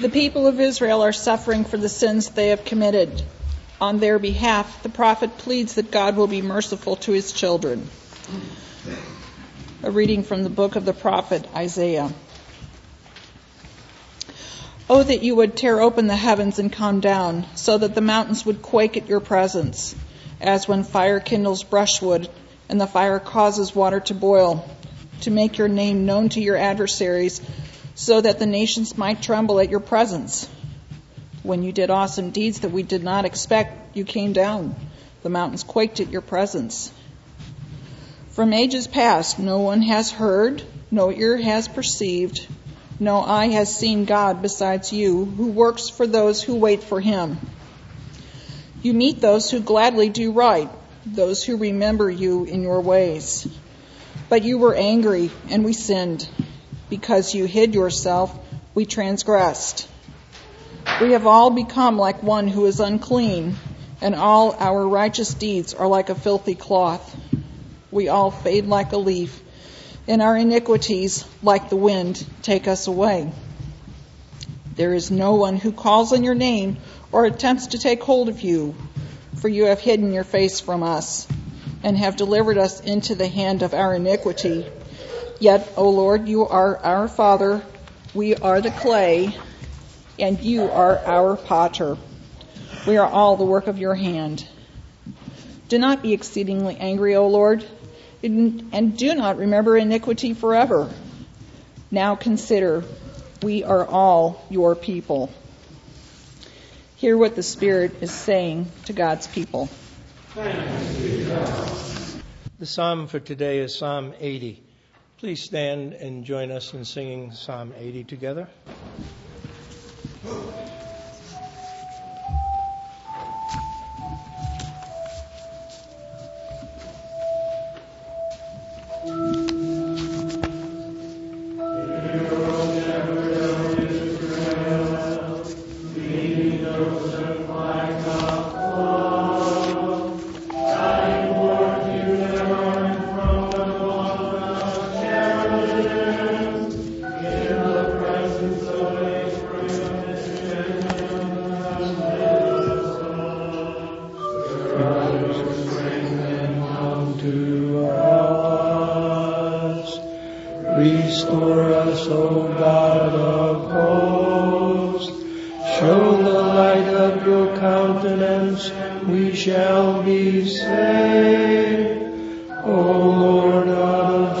The people of Israel are suffering for the sins they have committed. On their behalf, the prophet pleads that God will be merciful to his children. A reading from the book of the prophet Isaiah. Oh, that you would tear open the heavens and come down, so that the mountains would quake at your presence, as when fire kindles brushwood and the fire causes water to boil, to make your name known to your adversaries, so that the nations might tremble at your presence. When you did awesome deeds that we did not expect, you came down. The mountains quaked at your presence. From ages past, no one has heard, no ear has perceived, no eye has seen God besides you, who works for those who wait for him. You meet those who gladly do right, those who remember you in your ways. But you were angry, and we sinned. Because you hid yourself, we transgressed. We have all become like one who is unclean, and all our righteous deeds are like a filthy cloth. We all fade like a leaf and our iniquities, like the wind, take us away. There is no one who calls on your name or attempts to take hold of you, for you have hidden your face from us and have delivered us into the hand of our iniquity. Yet, O Lord, you are our Father, we are the clay, and you are our potter. We are all the work of your hand. Do not be exceedingly angry, O Lord and do not remember iniquity forever. Now consider, we are all your people. Hear what the Spirit is saying to God's people. The psalm for today is Psalm 80. Please stand and join us in singing Psalm 80 together. we shall be saved. O Lord God of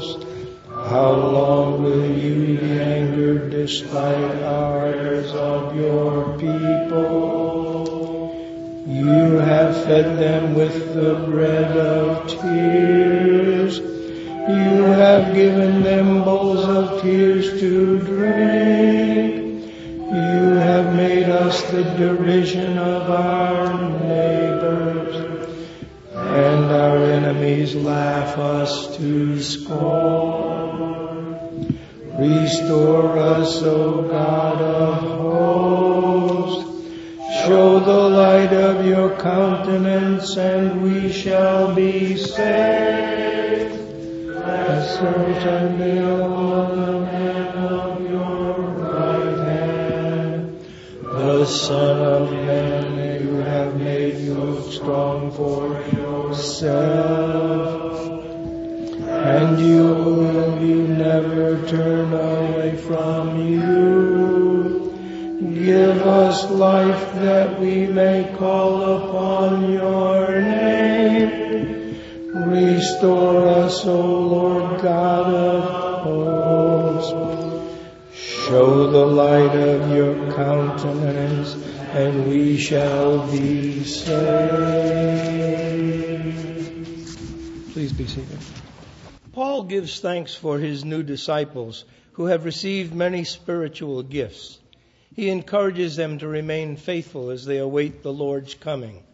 hosts, how long will you be angered despite our prayers of your people? You have fed them with the bread of tears. You have given them bowls of tears to drink the derision of our neighbors, and our enemies laugh us to scorn. Restore us, O God of hosts. Show the light of your countenance and we shall be saved. Let us on the the Son of Man you have made so strong for yourself. And you will be never turn away from you. Give us life that we may call upon your name. Restore us, O Lord God of gives thanks for his new disciples who have received many spiritual gifts. He encourages them to remain faithful as they await the Lord's coming.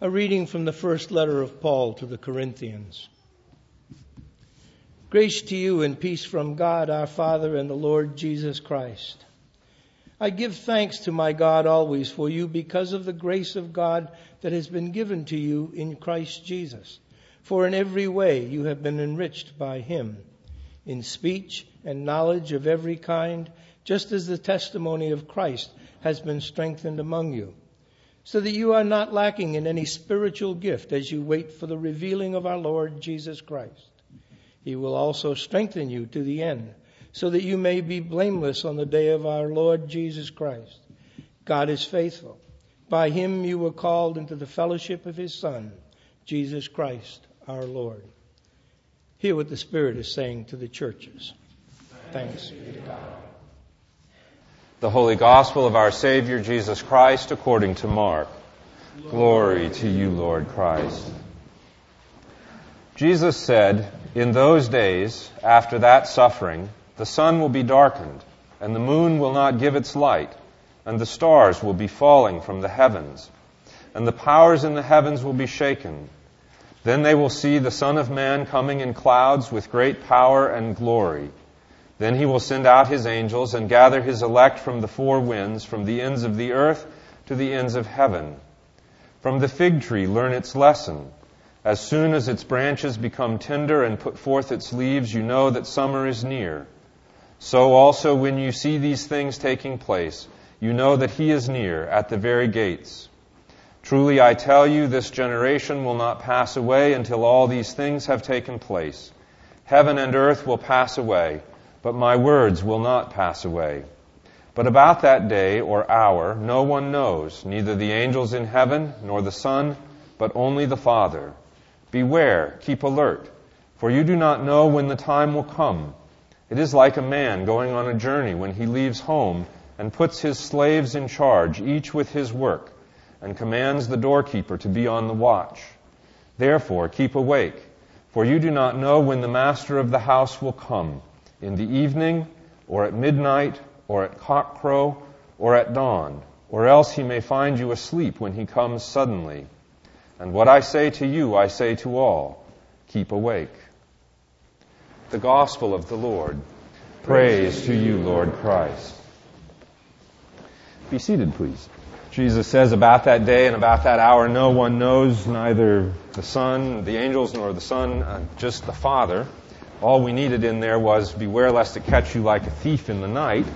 A reading from the first letter of Paul to the Corinthians. Grace to you and peace from God our Father and the Lord Jesus Christ. I give thanks to my God always for you because of the grace of God that has been given to you in Christ Jesus for in every way you have been enriched by him, in speech and knowledge of every kind, just as the testimony of Christ has been strengthened among you, so that you are not lacking in any spiritual gift as you wait for the revealing of our Lord Jesus Christ. He will also strengthen you to the end, so that you may be blameless on the day of our Lord Jesus Christ. God is faithful. By him you were called into the fellowship of his Son, Jesus Christ our Lord. Hear what the Spirit is saying to the churches. Thanks be to God. The Holy Gospel of our Savior Jesus Christ according to Mark. Glory to you, Lord Christ. Jesus said, In those days, after that suffering, the sun will be darkened, and the moon will not give its light, and the stars will be falling from the heavens, and the powers in the heavens will be shaken. Then they will see the Son of Man coming in clouds with great power and glory. Then he will send out his angels and gather his elect from the four winds, from the ends of the earth to the ends of heaven. From the fig tree learn its lesson. As soon as its branches become tender and put forth its leaves, you know that summer is near. So also when you see these things taking place, you know that he is near at the very gates. Truly I tell you, this generation will not pass away until all these things have taken place. Heaven and earth will pass away but my words will not pass away. But about that day or hour no one knows, neither the angels in heaven nor the Son, but only the Father. Beware, keep alert, for you do not know when the time will come. It is like a man going on a journey when he leaves home and puts his slaves in charge, each with his work, and commands the doorkeeper to be on the watch. Therefore, keep awake, for you do not know when the master of the house will come in the evening, or at midnight, or at cockcrow, or at dawn, or else he may find you asleep when he comes suddenly. And what I say to you, I say to all keep awake. The Gospel of the Lord. Praise to you, Lord Christ. Be seated, please. Jesus says about that day and about that hour, no one knows, neither the Son, the angels, nor the Son, uh, just the Father all we needed in there was beware lest it catch you like a thief in the night.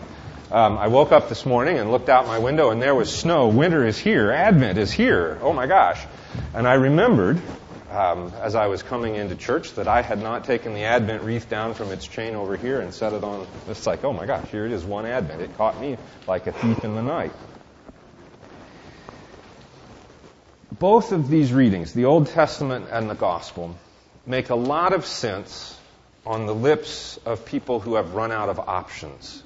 Um, I woke up this morning and looked out my window and there was snow. Winter is here. Advent is here. Oh my gosh. And I remembered, um, as I was coming into church, that I had not taken the Advent wreath down from its chain over here and set it on. It's like, oh my gosh, here it is, one Advent. It caught me like a thief in the night. Both of these readings, the Old Testament and the Gospel, make a lot of sense on the lips of people who have run out of options.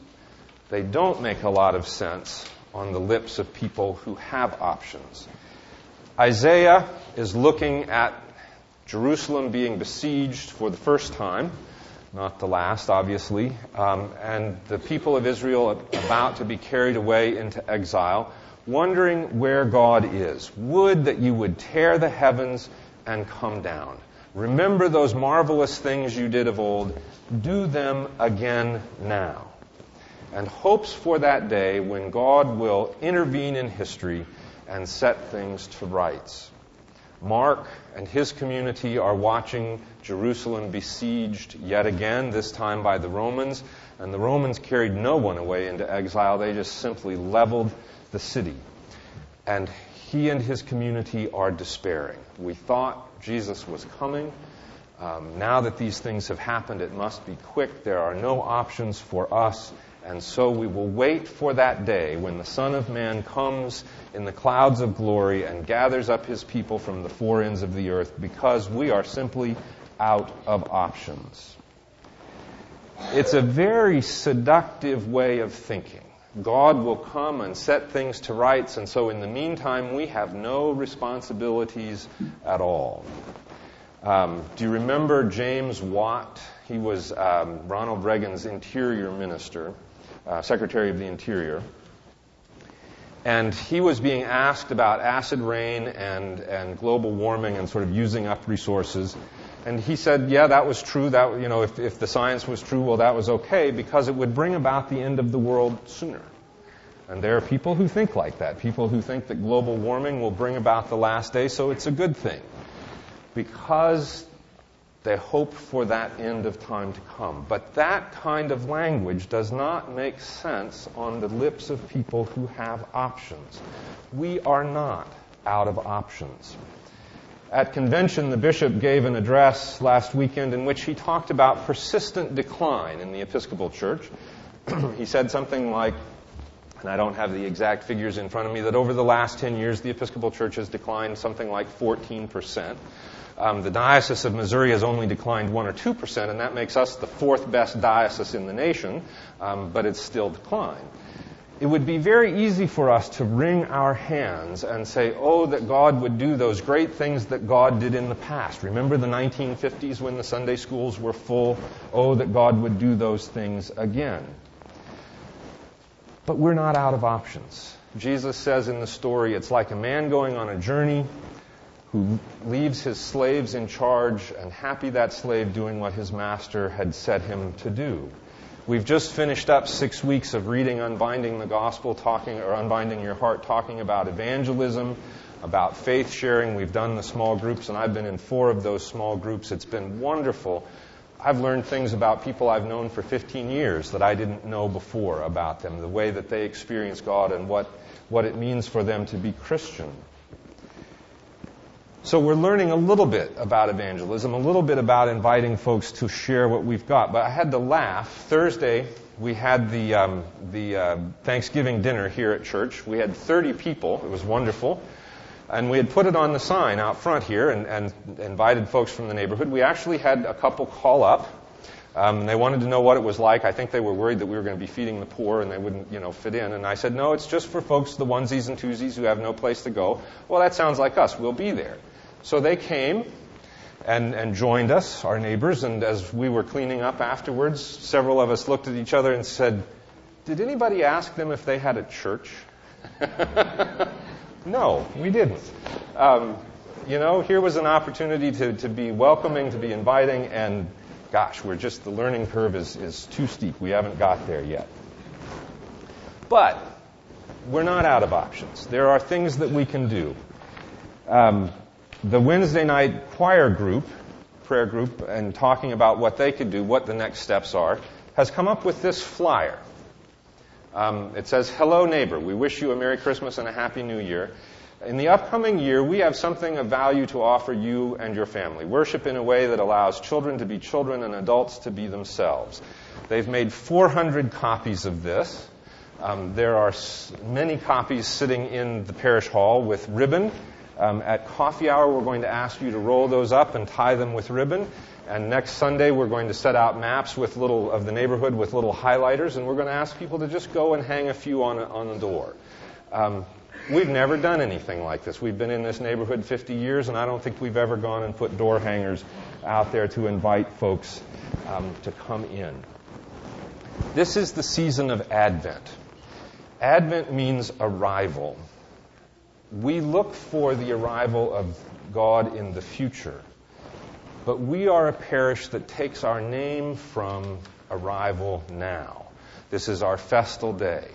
They don't make a lot of sense on the lips of people who have options. Isaiah is looking at Jerusalem being besieged for the first time, not the last, obviously, um, and the people of Israel about to be carried away into exile, wondering where God is. Would that you would tear the heavens and come down. Remember those marvelous things you did of old. Do them again now. And hopes for that day when God will intervene in history and set things to rights. Mark and his community are watching Jerusalem besieged yet again, this time by the Romans. And the Romans carried no one away into exile. They just simply leveled the city. And he and his community are despairing. We thought Jesus was coming. Um, now that these things have happened, it must be quick. There are no options for us. And so we will wait for that day when the Son of Man comes in the clouds of glory and gathers up his people from the four ends of the earth because we are simply out of options. It's a very seductive way of thinking. God will come and set things to rights, and so in the meantime, we have no responsibilities at all. Um, do you remember James Watt? He was um, Ronald Reagan's interior minister, uh, Secretary of the Interior. And he was being asked about acid rain and, and global warming and sort of using up resources. And he said, yeah, that was true. That, you know, if, if the science was true, well, that was okay because it would bring about the end of the world sooner. And there are people who think like that. People who think that global warming will bring about the last day, so it's a good thing. Because They hope for that end of time to come. But that kind of language does not make sense on the lips of people who have options. We are not out of options. At convention, the bishop gave an address last weekend in which he talked about persistent decline in the Episcopal Church. he said something like, and I don't have the exact figures in front of me, that over the last 10 years, the Episcopal Church has declined something like 14%. Um, the Diocese of Missouri has only declined 1 or 2%, and that makes us the fourth best diocese in the nation, um, but it's still declined. It would be very easy for us to wring our hands and say, oh, that God would do those great things that God did in the past. Remember the 1950s when the Sunday schools were full? Oh, that God would do those things again. But we're not out of options. Jesus says in the story, it's like a man going on a journey who leaves his slaves in charge and happy that slave doing what his master had set him to do. We've just finished up six weeks of reading Unbinding the Gospel, talking, or Unbinding Your Heart, talking about evangelism, about faith sharing. We've done the small groups, and I've been in four of those small groups. It's been wonderful. I've learned things about people I've known for 15 years that I didn't know before about them, the way that they experience God and what, what it means for them to be Christian. So we're learning a little bit about evangelism, a little bit about inviting folks to share what we've got. But I had to laugh. Thursday, we had the, um, the uh, Thanksgiving dinner here at church. We had 30 people. It was wonderful. And we had put it on the sign out front here and, and invited folks from the neighborhood. We actually had a couple call up. Um, they wanted to know what it was like. I think they were worried that we were going to be feeding the poor and they wouldn't, you know, fit in. And I said, no, it's just for folks, the onesies and twosies who have no place to go. Well, that sounds like us. We'll be there. So they came and, and joined us, our neighbors, and as we were cleaning up afterwards, several of us looked at each other and said, Did anybody ask them if they had a church? no, we didn't. Um, you know, here was an opportunity to, to be welcoming, to be inviting, and gosh, we're just, the learning curve is, is too steep. We haven't got there yet. But we're not out of options. There are things that we can do. Um, the Wednesday night choir group, prayer group, and talking about what they could do, what the next steps are, has come up with this flyer. Um, it says, Hello, neighbor. We wish you a Merry Christmas and a Happy New Year. In the upcoming year, we have something of value to offer you and your family. Worship in a way that allows children to be children and adults to be themselves. They've made 400 copies of this. Um, there are many copies sitting in the parish hall with ribbon um, at coffee hour, we're going to ask you to roll those up and tie them with ribbon. And next Sunday, we're going to set out maps with little of the neighborhood with little highlighters, and we're going to ask people to just go and hang a few on, on the door. Um, we've never done anything like this. We've been in this neighborhood 50 years, and I don't think we've ever gone and put door hangers out there to invite folks um, to come in. This is the season of Advent. Advent means arrival we look for the arrival of God in the future. But we are a parish that takes our name from arrival now. This is our festal day.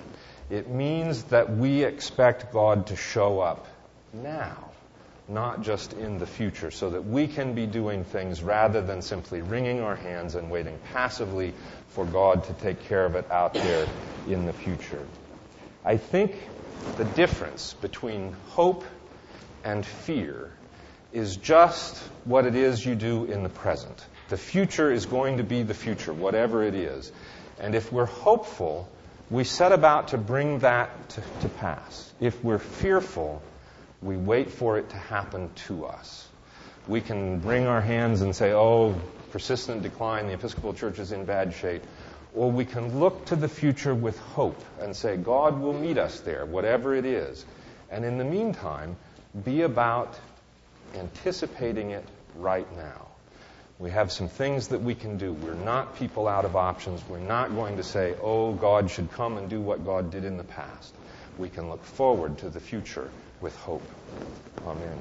It means that we expect God to show up now, not just in the future, so that we can be doing things rather than simply wringing our hands and waiting passively for God to take care of it out there in the future. I think the difference between hope and fear is just what it is you do in the present. The future is going to be the future, whatever it is. And if we're hopeful, we set about to bring that to, to, pass. If we're fearful, we wait for it to happen to us. We can wring our hands and say, oh, persistent decline, the Episcopal Church is in bad shape or we can look to the future with hope and say, God will meet us there, whatever it is. And in the meantime, be about anticipating it right now. We have some things that we can do. We're not people out of options. We're not going to say, oh, God should come and do what God did in the past. We can look forward to the future with hope. Amen.